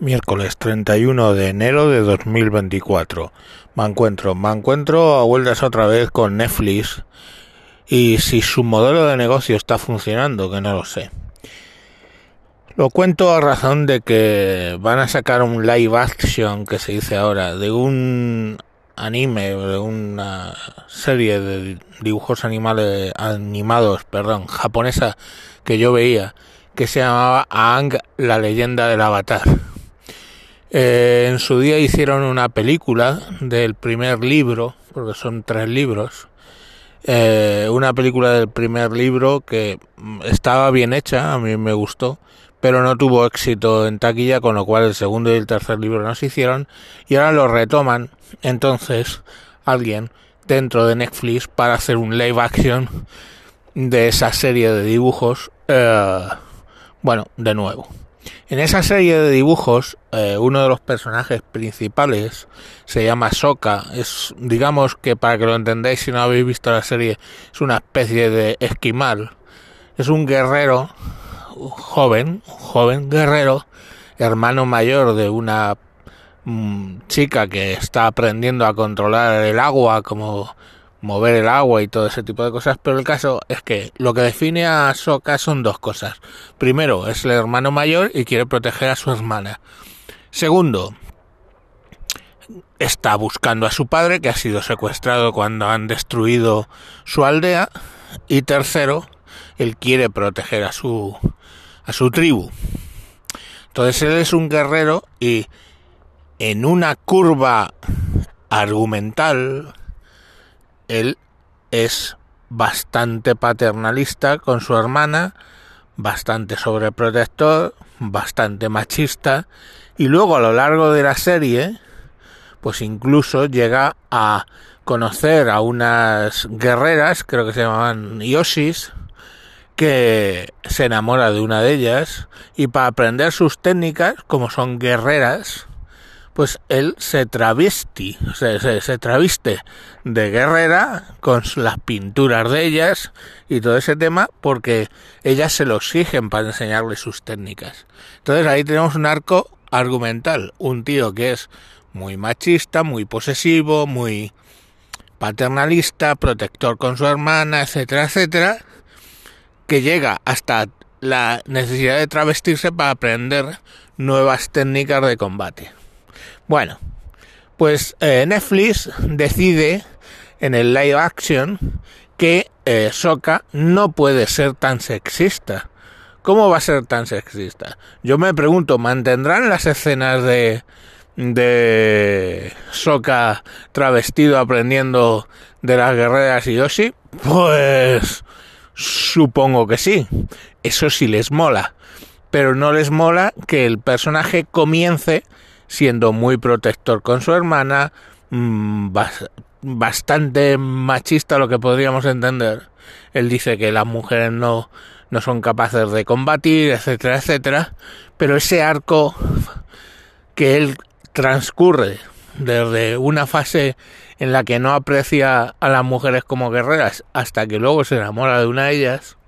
Miércoles 31 de enero de 2024. Me encuentro, me encuentro a vueltas otra vez con Netflix y si su modelo de negocio está funcionando, que no lo sé. Lo cuento a razón de que van a sacar un live action que se dice ahora de un anime, de una serie de dibujos animales animados, perdón, japonesa que yo veía que se llamaba Aang, la leyenda del avatar eh, en su día hicieron una película del primer libro, porque son tres libros. Eh, una película del primer libro que estaba bien hecha, a mí me gustó, pero no tuvo éxito en taquilla, con lo cual el segundo y el tercer libro no se hicieron y ahora lo retoman. Entonces, alguien dentro de Netflix para hacer un live action de esa serie de dibujos, eh, bueno, de nuevo. En esa serie de dibujos, eh, uno de los personajes principales se llama Soka. Es, digamos que para que lo entendáis si no habéis visto la serie, es una especie de esquimal. Es un guerrero joven, joven guerrero, hermano mayor de una mm, chica que está aprendiendo a controlar el agua como mover el agua y todo ese tipo de cosas, pero el caso es que lo que define a Sokka son dos cosas. Primero, es el hermano mayor y quiere proteger a su hermana. Segundo, está buscando a su padre que ha sido secuestrado cuando han destruido su aldea y tercero, él quiere proteger a su a su tribu. Entonces él es un guerrero y en una curva argumental él es bastante paternalista con su hermana, bastante sobreprotector, bastante machista y luego a lo largo de la serie pues incluso llega a conocer a unas guerreras, creo que se llamaban Yoshis, que se enamora de una de ellas y para aprender sus técnicas, como son guerreras, pues él se travesti, se, se, traviste de guerrera con las pinturas de ellas y todo ese tema porque ellas se lo exigen para enseñarle sus técnicas. Entonces ahí tenemos un arco argumental, un tío que es muy machista, muy posesivo, muy paternalista, protector con su hermana, etcétera, etcétera, que llega hasta la necesidad de travestirse para aprender nuevas técnicas de combate. Bueno, pues eh, Netflix decide en el live action que eh, no puede ser tan sexista. ¿Cómo va a ser tan sexista? Yo me pregunto, ¿mantendrán las escenas de de Soka travestido aprendiendo de las guerreras y Yoshi? Pues supongo que sí. Eso sí les mola. Pero no les mola que el personaje comience siendo muy protector con su hermana, mm, bastante machista lo que podríamos entender. Él dice que las mujeres no, no son capaces de combatir, etcétera, etcétera, pero ese arco que él transcurre desde una fase en la que no aprecia a las mujeres como guerreras hasta que luego se enamora de una de ellas,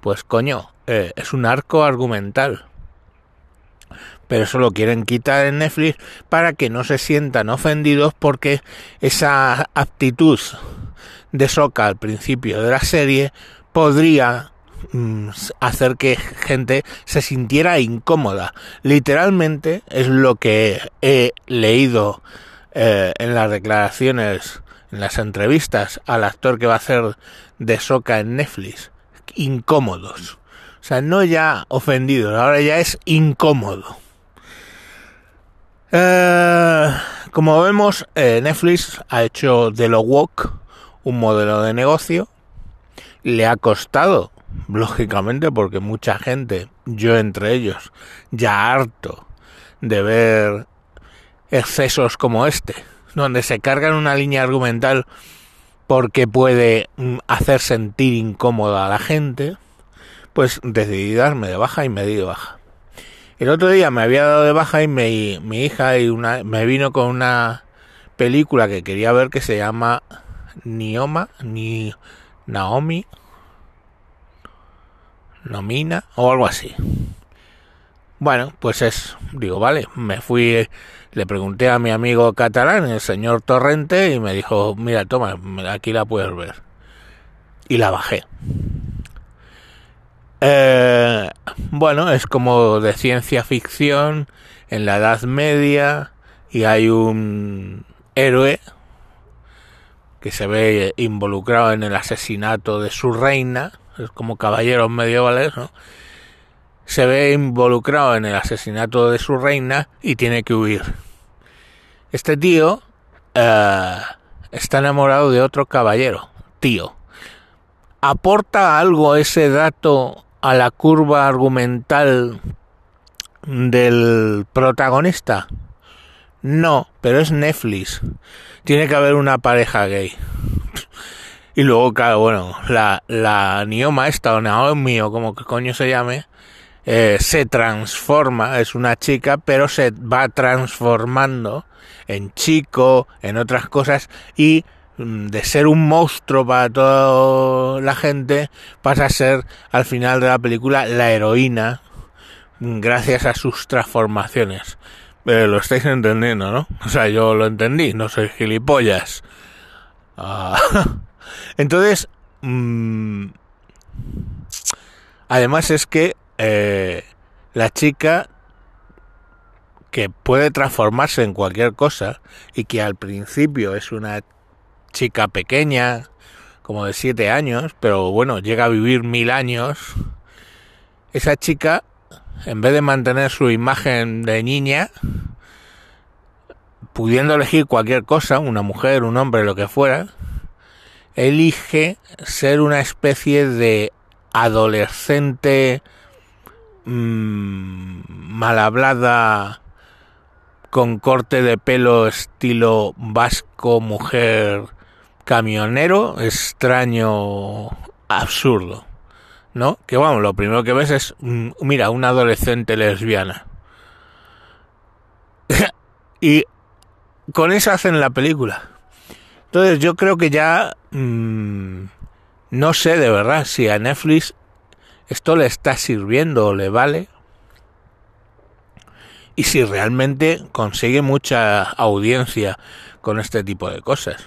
pues coño, eh, es un arco argumental pero eso lo quieren quitar en Netflix para que no se sientan ofendidos porque esa actitud de Soca al principio de la serie podría mm, hacer que gente se sintiera incómoda. Literalmente es lo que he leído eh, en las declaraciones, en las entrevistas al actor que va a hacer de Soca en Netflix. Incómodos. O sea, no ya ofendidos, ahora ya es incómodo. Eh, como vemos, eh, Netflix ha hecho de lo woke un modelo de negocio. Le ha costado, lógicamente, porque mucha gente, yo entre ellos, ya harto de ver excesos como este, donde se cargan una línea argumental porque puede mm, hacer sentir incómoda a la gente, pues decidí darme de baja y me di de baja. El otro día me había dado de baja y mi, mi hija me vino con una película que quería ver que se llama Nioma, ni Naomi, Nomina o algo así. Bueno, pues es, digo, vale, me fui, le pregunté a mi amigo catalán, el señor Torrente, y me dijo, mira, toma, aquí la puedes ver. Y la bajé. Eh, bueno, es como de ciencia ficción en la Edad Media y hay un héroe que se ve involucrado en el asesinato de su reina, es como caballeros medievales, ¿no? Se ve involucrado en el asesinato de su reina y tiene que huir. Este tío eh, está enamorado de otro caballero, tío. ¿Aporta algo ese dato a la curva argumental del protagonista? No, pero es Netflix. Tiene que haber una pareja gay. Y luego, claro, bueno, la, la Nioma esta, o Naomi, o como que coño se llame, eh, se transforma, es una chica, pero se va transformando en chico, en otras cosas, y de ser un monstruo para toda la gente, pasa a ser al final de la película la heroína, mm, gracias a sus transformaciones. Eh, lo estáis entendiendo, ¿no? O sea, yo lo entendí, no soy gilipollas. Ah. Entonces, mmm, además es que eh, la chica que puede transformarse en cualquier cosa y que al principio es una chica pequeña, como de siete años, pero bueno, llega a vivir mil años, esa chica en vez de mantener su imagen de niña, pudiendo elegir cualquier cosa, una mujer, un hombre, lo que fuera, elige ser una especie de adolescente mmm, mal hablada con corte de pelo estilo vasco mujer camionero extraño absurdo ¿no? Que vamos, lo primero que ves es, mm, mira, una adolescente lesbiana. y con eso hacen la película. Entonces yo creo que ya mmm, no sé de verdad si a Netflix esto le está sirviendo o le vale. Y si realmente consigue mucha audiencia con este tipo de cosas.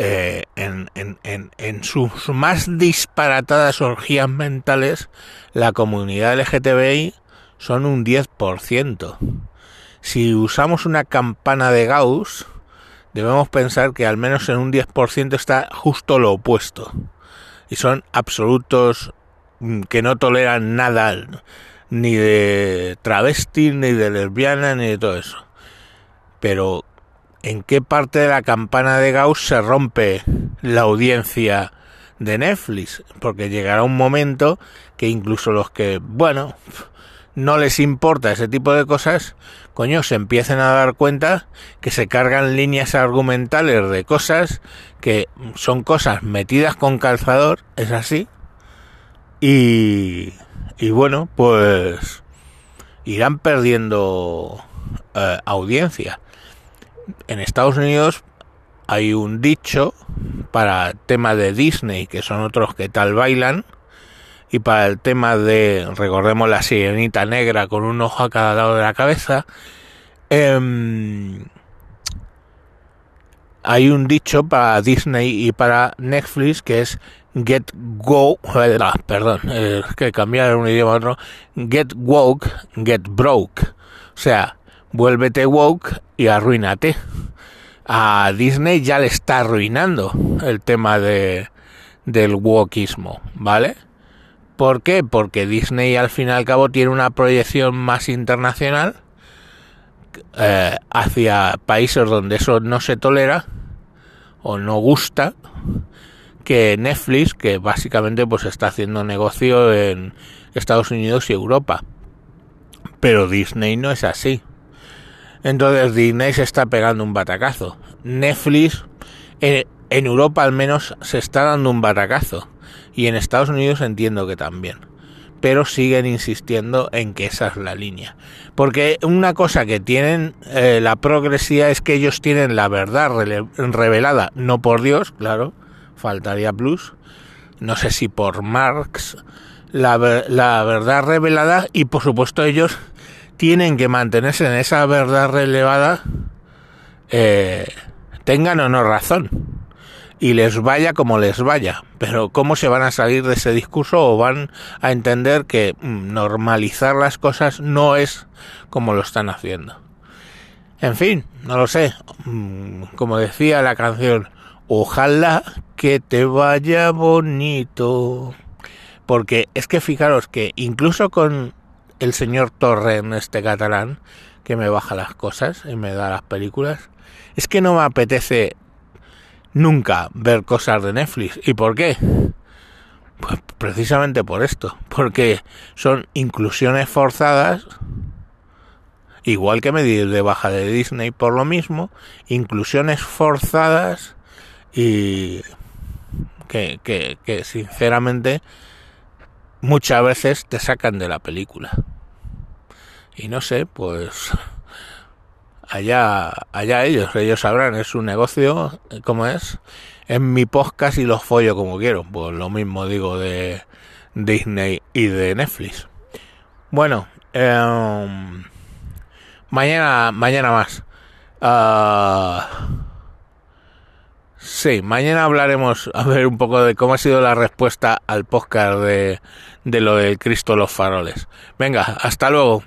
Eh, en, en, sus más disparatadas orgías mentales, la comunidad LGTBI son un 10%. Si usamos una campana de Gauss, debemos pensar que al menos en un 10% está justo lo opuesto. Y son absolutos mm, que no toleran nada, ni de travesti, ni de lesbiana, ni de todo eso. Pero en qué parte de la campana de Gauss se rompe la audiencia de Netflix, porque llegará un momento que incluso los que, bueno, no les importa ese tipo de cosas, coño, se empiecen a dar cuenta que se cargan líneas argumentales de cosas que son cosas metidas con calzador, es así, y, y bueno, pues irán perdiendo eh, audiencia en Estados Unidos hay un dicho para el tema de Disney, que son otros que tal bailan, y para el tema de, recordemos la sirenita negra con un ojo a cada lado de la cabeza, eh, hay un dicho para Disney y para Netflix que es get go, ah, perdón, eh, que cambiar un idioma a otro, get woke, get broke, o sea, vuélvete woke y arruínate. A Disney ya le está arruinando el tema de, del wokeismo, ¿vale? ¿Por qué? Porque Disney al fin y al cabo tiene una proyección más internacional eh, hacia países donde eso no se tolera o no gusta que Netflix, que básicamente pues está haciendo negocio en Estados Unidos y Europa. Pero Disney no es así. Entonces Disney se está pegando un batacazo. Netflix en, Europa al menos se está dando un batacazo. Y en Estados Unidos entiendo que también. Pero siguen insistiendo en que esa es la línea. Porque una cosa que tienen eh, la progresía es que ellos tienen la verdad revelada, no por Dios, claro, faltaría plus, no sé si por Marx, la, la verdad revelada y por supuesto ellos tienen que mantenerse en esa verdad relevada, eh, tengan o no razón. Y les vaya como les vaya. Pero ¿cómo se van a salir de ese discurso o van a entender que mm, normalizar las cosas no es como lo están haciendo? En fin, no lo sé. Mm, como decía la canción, ojalá que te vaya bonito. Porque es que fijaros que incluso con el señor Torren, este catalán, que me baja las cosas y me da las películas, es que no me apetece nunca ver cosas de Netflix. ¿Y por qué? Pues precisamente por esto, porque son inclusiones forzadas, igual que me di de baja de Disney por lo mismo, inclusiones forzadas y que, que, que sinceramente muchas veces te sacan de la película. Y no sé, pues allá, allá ellos, ellos sabrán, es un negocio, como es, en mi podcast y los follo como quiero. Pues lo mismo digo de Disney y de Netflix. Bueno, em, mañana, mañana más. Ah, Sí, mañana hablaremos a ver un poco de cómo ha sido la respuesta al podcast de, de lo del Cristo los faroles. Venga, hasta luego.